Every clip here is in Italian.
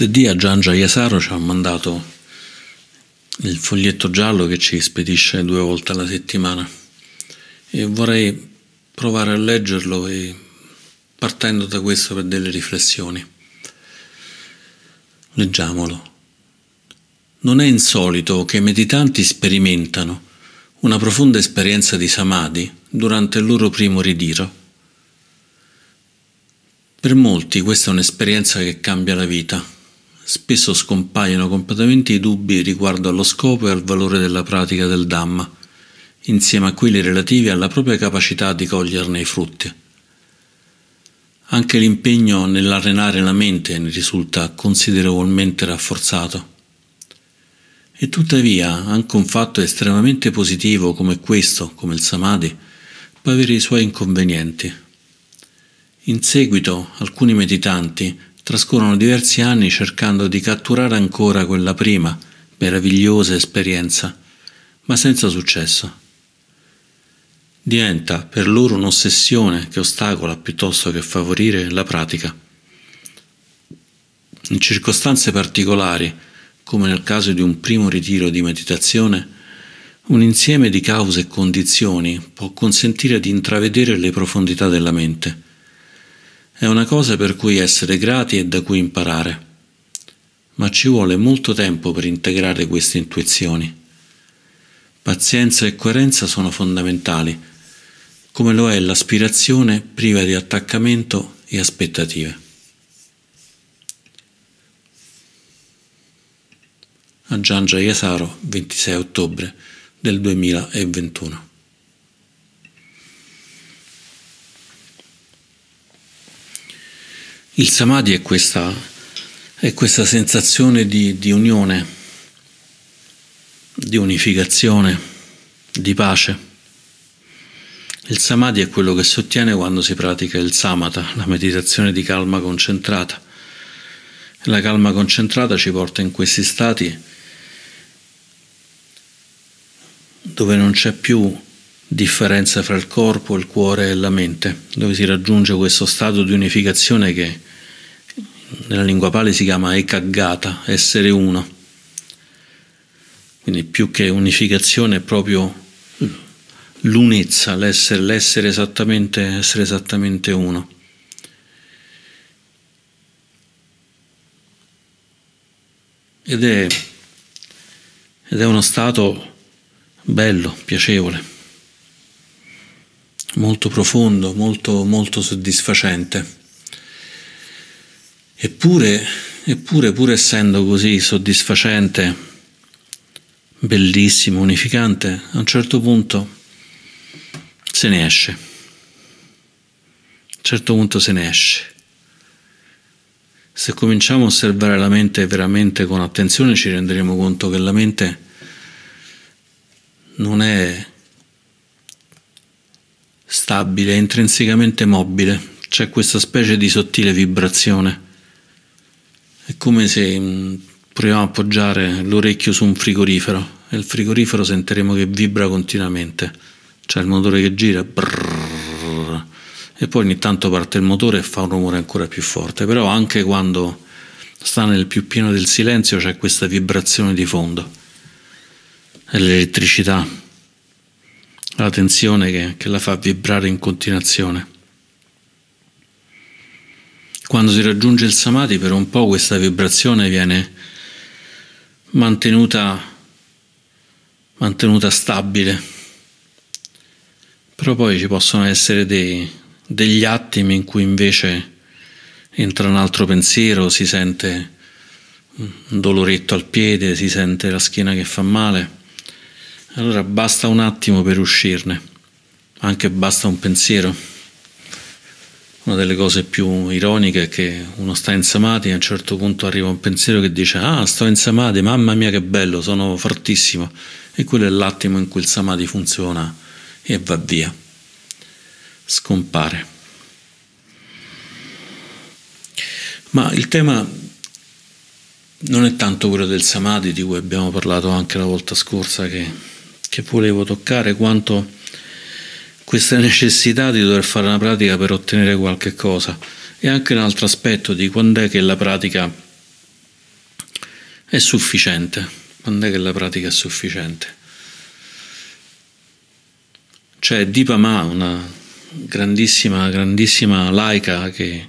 Martedì a Giangia Iasaro ci ha mandato il foglietto giallo che ci spedisce due volte alla settimana e vorrei provare a leggerlo e partendo da questo per delle riflessioni. Leggiamolo. Non è insolito che i meditanti sperimentano una profonda esperienza di samadhi durante il loro primo ritiro. Per molti questa è un'esperienza che cambia la vita. Spesso scompaiono completamente i dubbi riguardo allo scopo e al valore della pratica del Dhamma, insieme a quelli relativi alla propria capacità di coglierne i frutti. Anche l'impegno nell'arenare la mente ne risulta considerevolmente rafforzato. E tuttavia anche un fatto estremamente positivo come questo, come il Samadhi, può avere i suoi inconvenienti. In seguito alcuni meditanti trascorrono diversi anni cercando di catturare ancora quella prima, meravigliosa esperienza, ma senza successo. Diventa per loro un'ossessione che ostacola piuttosto che favorire la pratica. In circostanze particolari, come nel caso di un primo ritiro di meditazione, un insieme di cause e condizioni può consentire di intravedere le profondità della mente. È una cosa per cui essere grati e da cui imparare, ma ci vuole molto tempo per integrare queste intuizioni. Pazienza e coerenza sono fondamentali, come lo è l'aspirazione priva di attaccamento e aspettative. a Giangia Iasaro 26 ottobre del 2021. Il samadhi è questa, è questa sensazione di, di unione, di unificazione, di pace. Il samadhi è quello che si ottiene quando si pratica il samatha, la meditazione di calma concentrata. La calma concentrata ci porta in questi stati dove non c'è più differenza fra il corpo, il cuore e la mente, dove si raggiunge questo stato di unificazione che nella lingua pali si chiama ekaggata, essere uno. Quindi più che unificazione è proprio l'unezza, l'essere, l'essere esattamente, essere esattamente uno. Ed è, ed è uno stato bello, piacevole, molto profondo, molto, molto soddisfacente. Eppure, eppure, pur essendo così soddisfacente, bellissimo, unificante, a un certo punto se ne esce. A un certo punto se ne esce. Se cominciamo a osservare la mente veramente con attenzione ci renderemo conto che la mente non è stabile, è intrinsecamente mobile, c'è questa specie di sottile vibrazione. È come se mm, proviamo a appoggiare l'orecchio su un frigorifero e il frigorifero sentiremo che vibra continuamente, c'è il motore che gira brrr, e poi ogni tanto parte il motore e fa un rumore ancora più forte, però anche quando sta nel più pieno del silenzio c'è questa vibrazione di fondo. È l'elettricità, la tensione che, che la fa vibrare in continuazione. Quando si raggiunge il samadhi, per un po' questa vibrazione viene mantenuta, mantenuta stabile, però poi ci possono essere dei, degli attimi in cui invece entra un altro pensiero, si sente un doloretto al piede, si sente la schiena che fa male allora basta un attimo per uscirne, anche basta un pensiero. Una delle cose più ironiche è che uno sta in samadhi e a un certo punto arriva un pensiero che dice ah sto in samadhi, mamma mia che bello, sono fortissimo. E quello è l'attimo in cui il samadhi funziona e va via, scompare. Ma il tema non è tanto quello del samadhi di cui abbiamo parlato anche la volta scorsa che che volevo toccare quanto questa necessità di dover fare una pratica per ottenere qualche cosa e anche un altro aspetto di quando è che la pratica è sufficiente. Quando è che la pratica è sufficiente? C'è Dipa Ma, una grandissima, grandissima laica che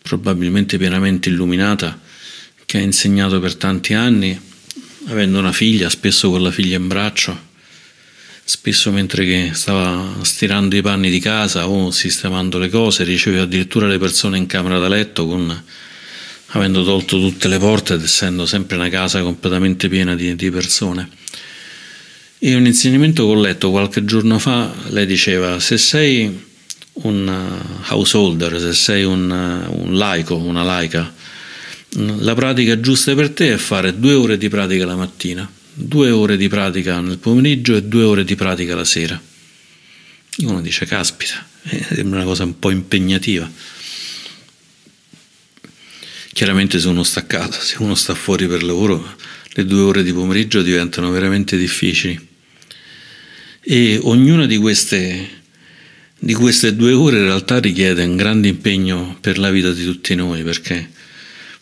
probabilmente pienamente illuminata, che ha insegnato per tanti anni, avendo una figlia, spesso con la figlia in braccio, spesso mentre stava stirando i panni di casa o sistemando le cose, riceveva addirittura le persone in camera da letto con, avendo tolto tutte le porte ed essendo sempre una casa completamente piena di, di persone. E un insegnamento che ho letto qualche giorno fa, lei diceva, se sei un householder, se sei un, un laico, una laica, la pratica giusta per te è fare due ore di pratica la mattina due ore di pratica nel pomeriggio e due ore di pratica la sera. E uno dice, caspita, sembra una cosa un po' impegnativa. Chiaramente se uno sta a casa, se uno sta fuori per lavoro, le due ore di pomeriggio diventano veramente difficili. E ognuna di queste, di queste due ore in realtà richiede un grande impegno per la vita di tutti noi, perché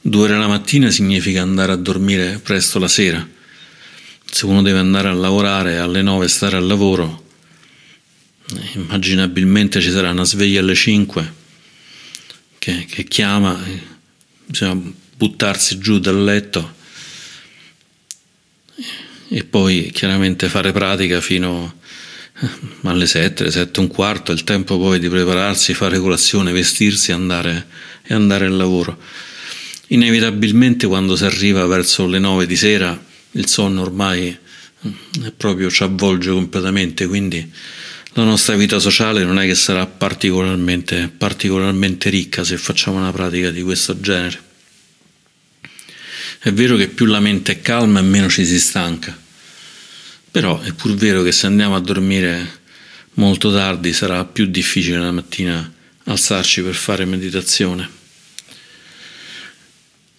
due ore la mattina significa andare a dormire presto la sera se uno deve andare a lavorare alle 9 stare al lavoro, immaginabilmente ci sarà una sveglia alle 5 che, che chiama, bisogna buttarsi giù dal letto e poi chiaramente fare pratica fino alle 7, 7 e un quarto, il tempo poi di prepararsi, fare colazione, vestirsi andare, e andare al lavoro. Inevitabilmente quando si arriva verso le 9 di sera il sonno ormai mm, proprio ci avvolge completamente, quindi la nostra vita sociale non è che sarà particolarmente, particolarmente ricca se facciamo una pratica di questo genere. È vero che più la mente è calma e meno ci si stanca, però è pur vero che se andiamo a dormire molto tardi sarà più difficile la mattina alzarci per fare meditazione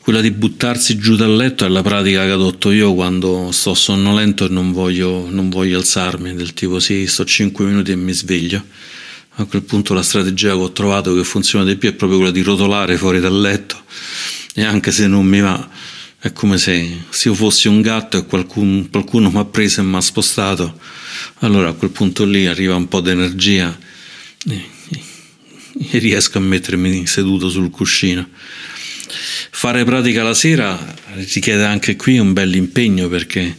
quella di buttarsi giù dal letto è la pratica che adotto io quando sto sonnolento e non voglio, non voglio alzarmi, del tipo sì, sto 5 minuti e mi sveglio. A quel punto la strategia che ho trovato che funziona di più è proprio quella di rotolare fuori dal letto e anche se non mi va è come se, se io fossi un gatto e qualcuno, qualcuno mi ha preso e mi ha spostato, allora a quel punto lì arriva un po' di energia e, e riesco a mettermi seduto sul cuscino. Fare pratica la sera richiede anche qui un bel impegno perché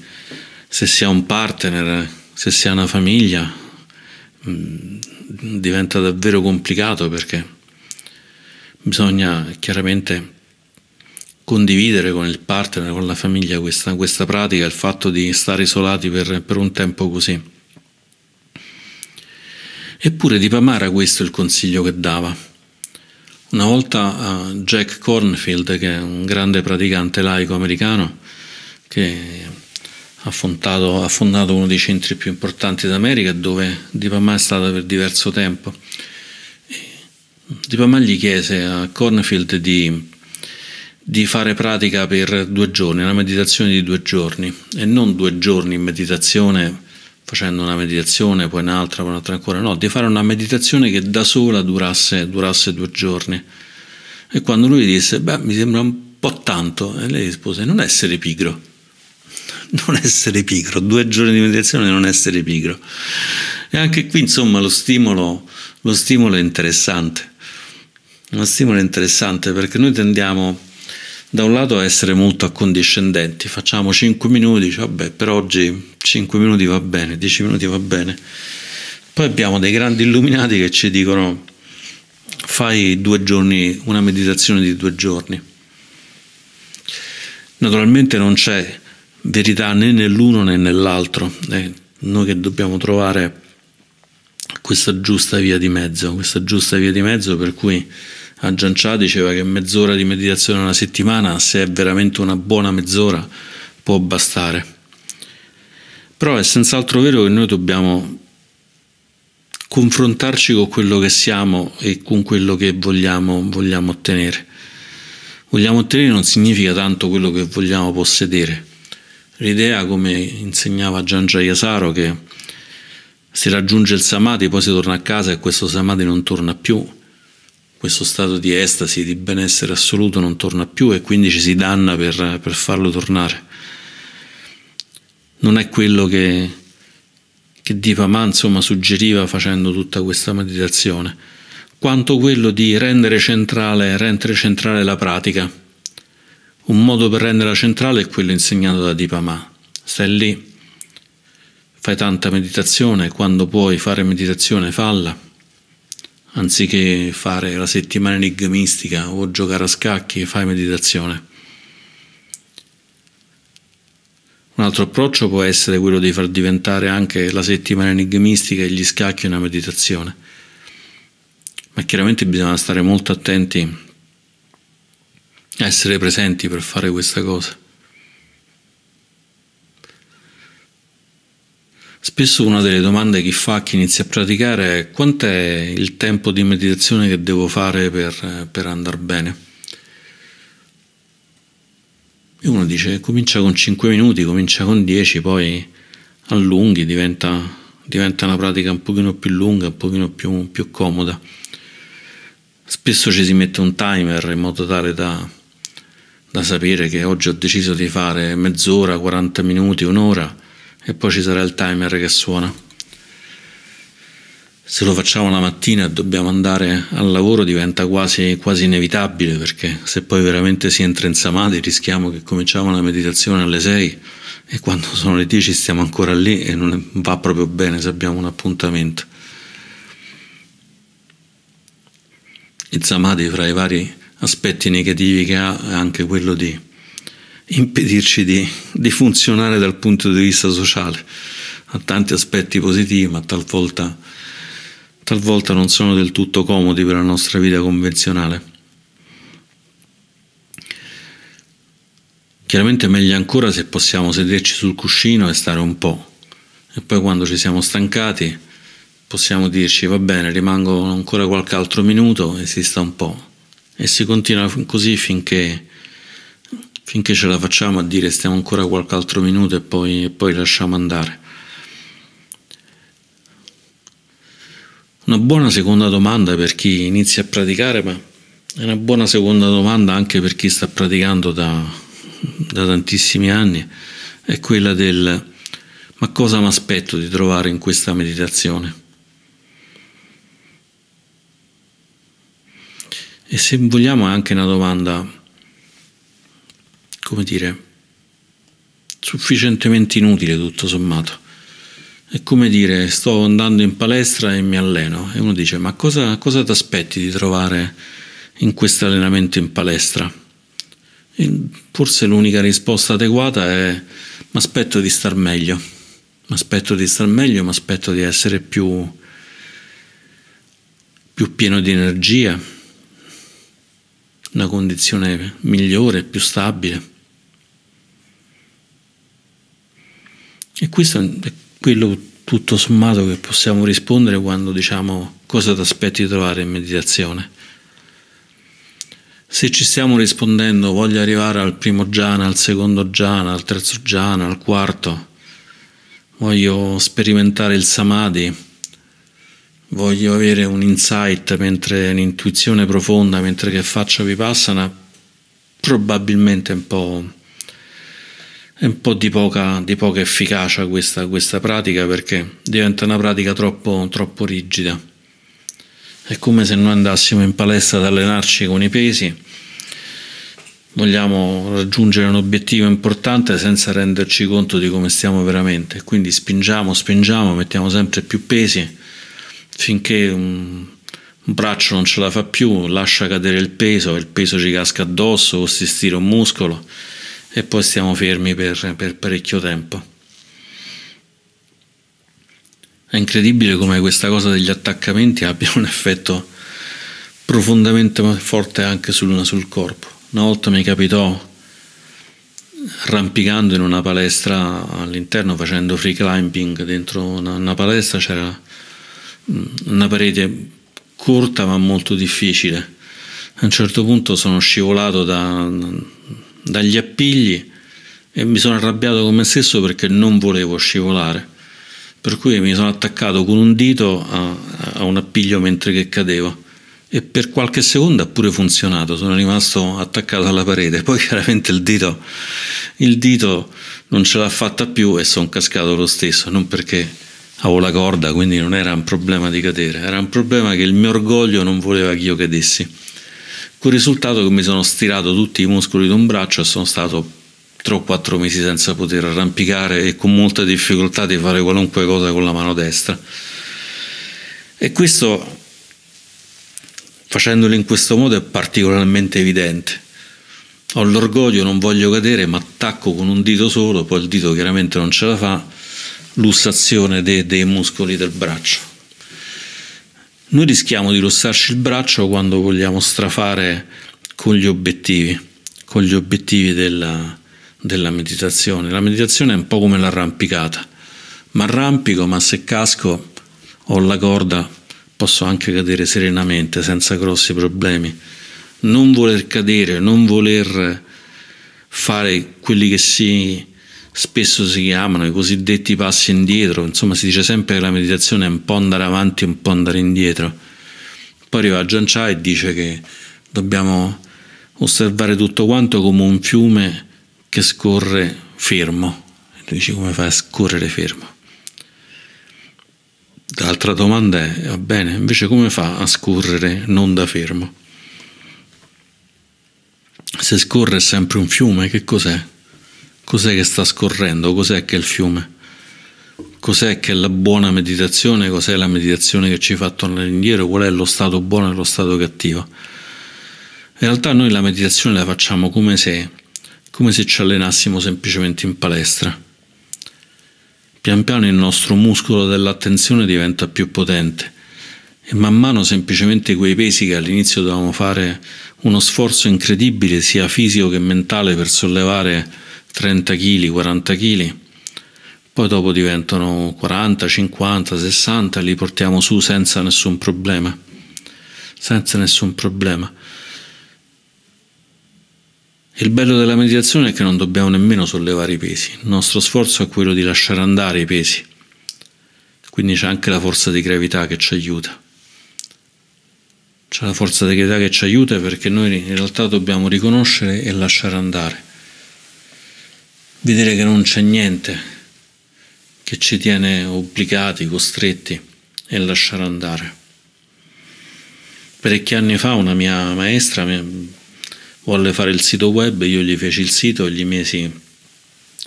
se si ha un partner, se si ha una famiglia, mm, diventa davvero complicato perché bisogna chiaramente condividere con il partner, con la famiglia questa, questa pratica, il fatto di stare isolati per, per un tempo così. Eppure di Pamara questo è il consiglio che dava una volta uh, Jack Cornfield, che è un grande praticante laico americano, che ha fondato, ha fondato uno dei centri più importanti d'America, dove Dipamà è stata per diverso tempo. Dipamà gli chiese a Cornfield di, di fare pratica per due giorni, una meditazione di due giorni, e non due giorni in meditazione facendo una meditazione, poi un'altra, poi un'altra ancora, no, di fare una meditazione che da sola durasse, durasse due giorni. E quando lui disse, beh, mi sembra un po' tanto, e lei rispose, non essere pigro, non essere pigro, due giorni di meditazione non essere pigro. E anche qui, insomma, lo stimolo, lo stimolo è interessante. Lo stimolo è interessante perché noi tendiamo da un lato essere molto accondiscendenti, facciamo 5 minuti, cioè, vabbè, per oggi 5 minuti va bene, 10 minuti va bene. Poi abbiamo dei grandi illuminati che ci dicono fai due giorni, una meditazione di due giorni. Naturalmente non c'è verità né nell'uno né nell'altro, è noi che dobbiamo trovare questa giusta via di mezzo, questa giusta via di mezzo per cui Aggiancià diceva che mezz'ora di meditazione una settimana, se è veramente una buona mezz'ora, può bastare. Però è senz'altro vero che noi dobbiamo confrontarci con quello che siamo e con quello che vogliamo, vogliamo ottenere. Vogliamo ottenere non significa tanto quello che vogliamo possedere. L'idea, come insegnava Gian Jayasaro, che si raggiunge il samadhi, poi si torna a casa e questo samadhi non torna più, questo stato di estasi, di benessere assoluto non torna più e quindi ci si danna per, per farlo tornare. Non è quello che, che Dipama insomma suggeriva facendo tutta questa meditazione, quanto quello di rendere centrale, rendere centrale la pratica. Un modo per renderla centrale è quello insegnato da Dipama. Stai lì, fai tanta meditazione, quando puoi fare meditazione falla anziché fare la settimana enigmistica o giocare a scacchi, fai meditazione. Un altro approccio può essere quello di far diventare anche la settimana enigmistica e gli scacchi una meditazione. Ma chiaramente bisogna stare molto attenti a essere presenti per fare questa cosa. Spesso una delle domande che fa chi inizia a praticare è quant'è il tempo di meditazione che devo fare per, per andare bene? E uno dice comincia con 5 minuti, comincia con 10, poi allunghi, diventa, diventa una pratica un pochino più lunga, un pochino più, più comoda. Spesso ci si mette un timer in modo tale da, da sapere che oggi ho deciso di fare mezz'ora, 40 minuti, un'ora e poi ci sarà il timer che suona. Se lo facciamo la mattina e dobbiamo andare al lavoro diventa quasi, quasi inevitabile perché se poi veramente si entra in samadhi rischiamo che cominciamo la meditazione alle 6 e quando sono le 10 stiamo ancora lì e non va proprio bene se abbiamo un appuntamento. Il samadhi fra i vari aspetti negativi che ha è anche quello di impedirci di, di, funzionare dal punto di vista sociale. Ha tanti aspetti positivi, ma talvolta, talvolta non sono del tutto comodi per la nostra vita convenzionale. Chiaramente è meglio ancora se possiamo sederci sul cuscino e stare un po', e poi quando ci siamo stancati possiamo dirci va bene, rimango ancora qualche altro minuto e si sta un po'. E si continua così finché finché ce la facciamo a dire stiamo ancora qualche altro minuto e poi, e poi lasciamo andare. Una buona seconda domanda per chi inizia a praticare, ma è una buona seconda domanda anche per chi sta praticando da, da tantissimi anni, è quella del ma cosa mi aspetto di trovare in questa meditazione? E se vogliamo è anche una domanda come dire, sufficientemente inutile tutto sommato. È come dire, sto andando in palestra e mi alleno e uno dice, ma cosa, cosa ti aspetti di trovare in questo allenamento in palestra? E forse l'unica risposta adeguata è, mi aspetto di star meglio, mi aspetto di star meglio, mi aspetto di essere più, più pieno di energia, una condizione migliore, più stabile. E questo è quello tutto sommato che possiamo rispondere quando diciamo cosa ti aspetti di trovare in meditazione. Se ci stiamo rispondendo voglio arrivare al primo jhana, al secondo jhana, al terzo jhana, al quarto, voglio sperimentare il samadhi, voglio avere un insight mentre un'intuizione profonda mentre che faccio vipassana, probabilmente un po' è un po' di poca, di poca efficacia questa, questa, pratica perché diventa una pratica troppo, troppo rigida. È come se noi andassimo in palestra ad allenarci con i pesi, vogliamo raggiungere un obiettivo importante senza renderci conto di come stiamo veramente, quindi spingiamo, spingiamo, mettiamo sempre più pesi finché un, un braccio non ce la fa più, lascia cadere il peso, il peso ci casca addosso o si stira un muscolo e poi stiamo fermi per, per parecchio tempo. È incredibile come questa cosa degli attaccamenti abbia un effetto profondamente forte anche sul, sul corpo. Una volta mi capitò arrampicando in una palestra all'interno facendo free climbing dentro una, una palestra c'era una parete corta ma molto difficile. A un certo punto sono scivolato da, dagli appigli e mi sono arrabbiato con me stesso perché non volevo scivolare. Per cui mi sono attaccato con un dito a, a un appiglio mentre che cadevo e per qualche secondo ha pure funzionato, sono rimasto attaccato alla parete, poi chiaramente il dito, il dito non ce l'ha fatta più e sono cascato lo stesso, non perché avevo la corda, quindi non era un problema di cadere, era un problema che il mio orgoglio non voleva che io cadessi. Con il risultato che mi sono stirato tutti i muscoli di un braccio e sono stato 3 o 4 mesi senza poter arrampicare e con molta difficoltà di fare qualunque cosa con la mano destra. E questo Facendolo in questo modo è particolarmente evidente. Ho l'orgoglio, non voglio cadere, ma attacco con un dito solo, poi il dito chiaramente non ce la fa, lussazione dei, dei muscoli del braccio. Noi rischiamo di lussarci il braccio quando vogliamo strafare con gli obiettivi, con gli obiettivi della, della meditazione. La meditazione è un po' come l'arrampicata. Ma arrampico, ma se casco ho la corda posso anche cadere serenamente senza grossi problemi. Non voler cadere, non voler fare quelli che si, spesso si chiamano i cosiddetti passi indietro, insomma si dice sempre che la meditazione è un po' andare avanti un po' andare indietro. Poi arriva Gian Chai e dice che dobbiamo osservare tutto quanto come un fiume che scorre fermo. E tu dici come fai a scorrere fermo? L'altra domanda è, va bene, invece come fa a scorrere non da fermo? Se scorre è sempre un fiume, che cos'è? Cos'è che sta scorrendo? Cos'è che è il fiume? Cos'è che è la buona meditazione? Cos'è la meditazione che ci fa tornare indietro? Qual è lo stato buono e lo stato cattivo? In realtà noi la meditazione la facciamo come se, come se ci allenassimo semplicemente in palestra Pian piano il nostro muscolo dell'attenzione diventa più potente e man mano semplicemente quei pesi che all'inizio dovevamo fare uno sforzo incredibile sia fisico che mentale per sollevare 30 kg, 40 kg, poi dopo diventano 40, 50, 60 li portiamo su senza nessun problema. Senza nessun problema. Il bello della meditazione è che non dobbiamo nemmeno sollevare i pesi, il nostro sforzo è quello di lasciare andare i pesi, quindi c'è anche la forza di gravità che ci aiuta. C'è la forza di gravità che ci aiuta perché noi in realtà dobbiamo riconoscere e lasciare andare, vedere che non c'è niente che ci tiene obbligati, costretti e lasciare andare. Parecchi anni fa una mia maestra mi volle fare il sito web, io gli feci il sito e gli mesi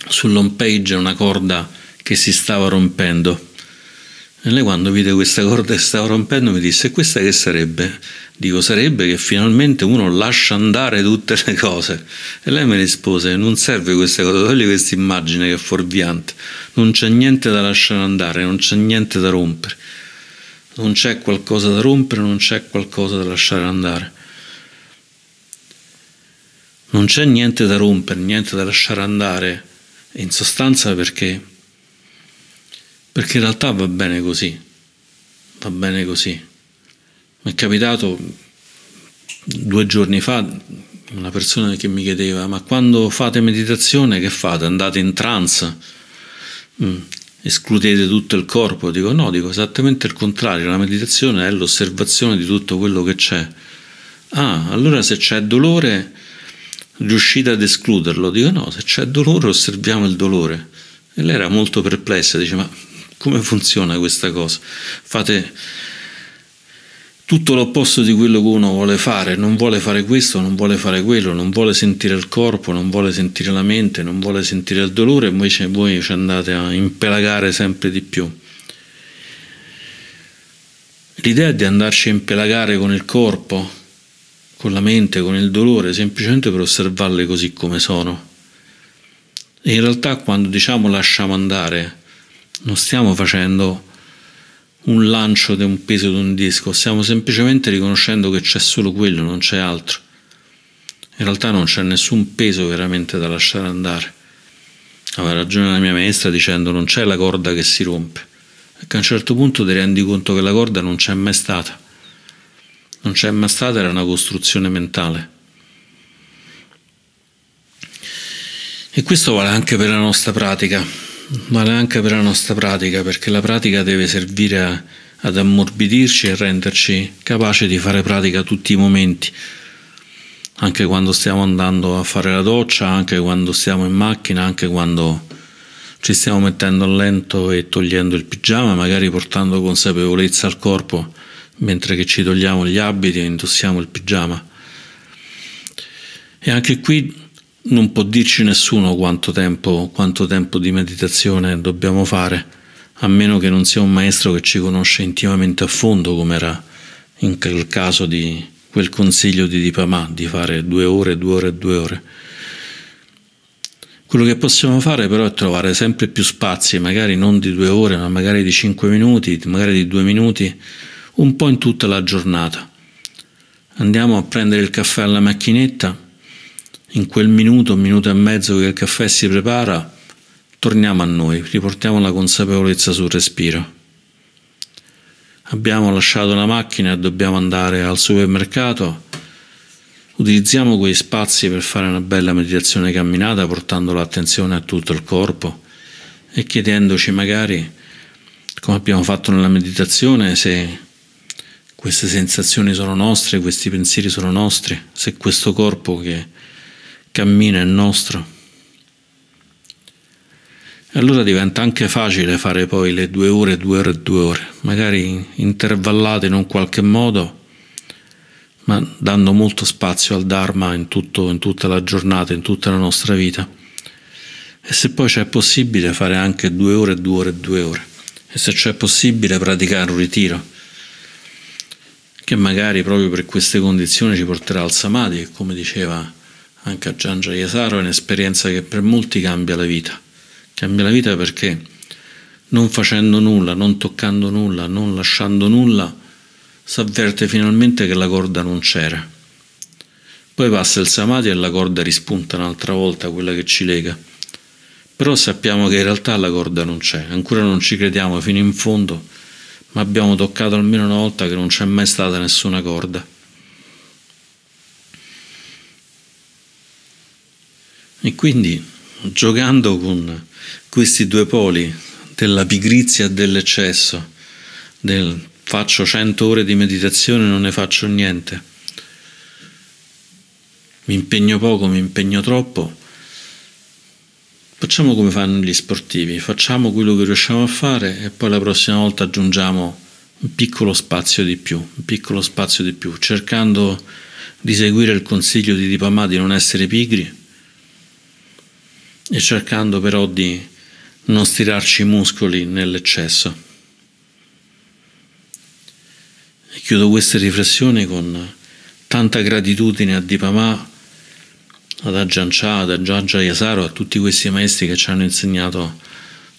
sull'home page una corda che si stava rompendo. E lei quando vide questa corda che stava rompendo mi disse, questa che sarebbe? Dico, sarebbe che finalmente uno lascia andare tutte le cose. E lei mi rispose, non serve questa cosa, togli questa immagine che è fuorviante, non c'è niente da lasciare andare, non c'è niente da rompere. Non c'è qualcosa da rompere, non c'è qualcosa da lasciare andare. Non c'è niente da rompere, niente da lasciare andare, in sostanza perché, perché in realtà va bene così, va bene così. Mi è capitato due giorni fa una persona che mi chiedeva ma quando fate meditazione che fate? Andate in trance? Mm, escludete tutto il corpo? Dico no, dico esattamente il contrario, la meditazione è l'osservazione di tutto quello che c'è. Ah, allora se c'è dolore riuscite ad escluderlo? Dico no, se c'è dolore osserviamo il dolore. E lei era molto perplessa, dice ma come funziona questa cosa? Fate tutto l'opposto di quello che uno vuole fare, non vuole fare questo, non vuole fare quello, non vuole sentire il corpo, non vuole sentire la mente, non vuole sentire il dolore, invece voi ci andate a impelagare sempre di più. L'idea di andarci a impelagare con il corpo, con la mente, con il dolore, semplicemente per osservarle così come sono. E in realtà quando diciamo lasciamo andare, non stiamo facendo un lancio di un peso di un disco, stiamo semplicemente riconoscendo che c'è solo quello, non c'è altro. In realtà non c'è nessun peso veramente da lasciare andare. Aveva ragione la mia maestra dicendo non c'è la corda che si rompe, perché a un certo punto ti rendi conto che la corda non c'è mai stata non c'è mai stata, era una costruzione mentale. E questo vale anche per la nostra pratica, vale anche per la nostra pratica, perché la pratica deve servire a, ad ammorbidirci e renderci capaci di fare pratica tutti i momenti, anche quando stiamo andando a fare la doccia, anche quando stiamo in macchina, anche quando ci stiamo mettendo a lento e togliendo il pigiama, magari portando consapevolezza al corpo mentre che ci togliamo gli abiti e indossiamo il pigiama. E anche qui non può dirci nessuno quanto tempo, quanto tempo di meditazione dobbiamo fare, a meno che non sia un maestro che ci conosce intimamente a fondo, come era in quel caso di quel consiglio di Dipamà, di fare due ore, due ore, due ore. Quello che possiamo fare però è trovare sempre più spazi, magari non di due ore, ma magari di cinque minuti, magari di due minuti, un po' in tutta la giornata. Andiamo a prendere il caffè alla macchinetta, in quel minuto, minuto e mezzo che il caffè si prepara, torniamo a noi, riportiamo la consapevolezza sul respiro. Abbiamo lasciato la macchina e dobbiamo andare al supermercato Utilizziamo quei spazi per fare una bella meditazione camminata portando l'attenzione a tutto il corpo e chiedendoci magari, come abbiamo fatto nella meditazione, se queste sensazioni sono nostre, questi pensieri sono nostri, se questo corpo che cammina è nostro. E allora diventa anche facile fare poi le due ore, due ore, due ore, magari intervallate in un qualche modo ma dando molto spazio al Dharma in, tutto, in tutta la giornata, in tutta la nostra vita. E se poi c'è possibile fare anche due ore, due ore, due ore. E se c'è possibile praticare un ritiro, che magari proprio per queste condizioni ci porterà al Samadhi, come diceva anche a Giangia Yasaro, è un'esperienza che per molti cambia la vita. Cambia la vita perché non facendo nulla, non toccando nulla, non lasciando nulla, si avverte finalmente che la corda non c'era. Poi passa il samadhi e la corda rispunta un'altra volta, quella che ci lega. Però sappiamo che in realtà la corda non c'è, ancora non ci crediamo fino in fondo, ma abbiamo toccato almeno una volta che non c'è mai stata nessuna corda. E quindi, giocando con questi due poli della pigrizia e dell'eccesso, del faccio cento ore di meditazione e non ne faccio niente. Mi impegno poco, mi impegno troppo. Facciamo come fanno gli sportivi, facciamo quello che riusciamo a fare e poi la prossima volta aggiungiamo un piccolo spazio di più, un piccolo spazio di più, cercando di seguire il consiglio di Dipamà di non essere pigri e cercando però di non stirarci i muscoli nell'eccesso. E chiudo queste riflessioni con tanta gratitudine a Dipamà, ad Chah, ad Ajahn Yasaro, a tutti questi maestri che ci hanno insegnato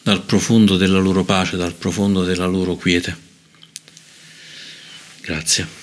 dal profondo della loro pace, dal profondo della loro quiete. Grazie.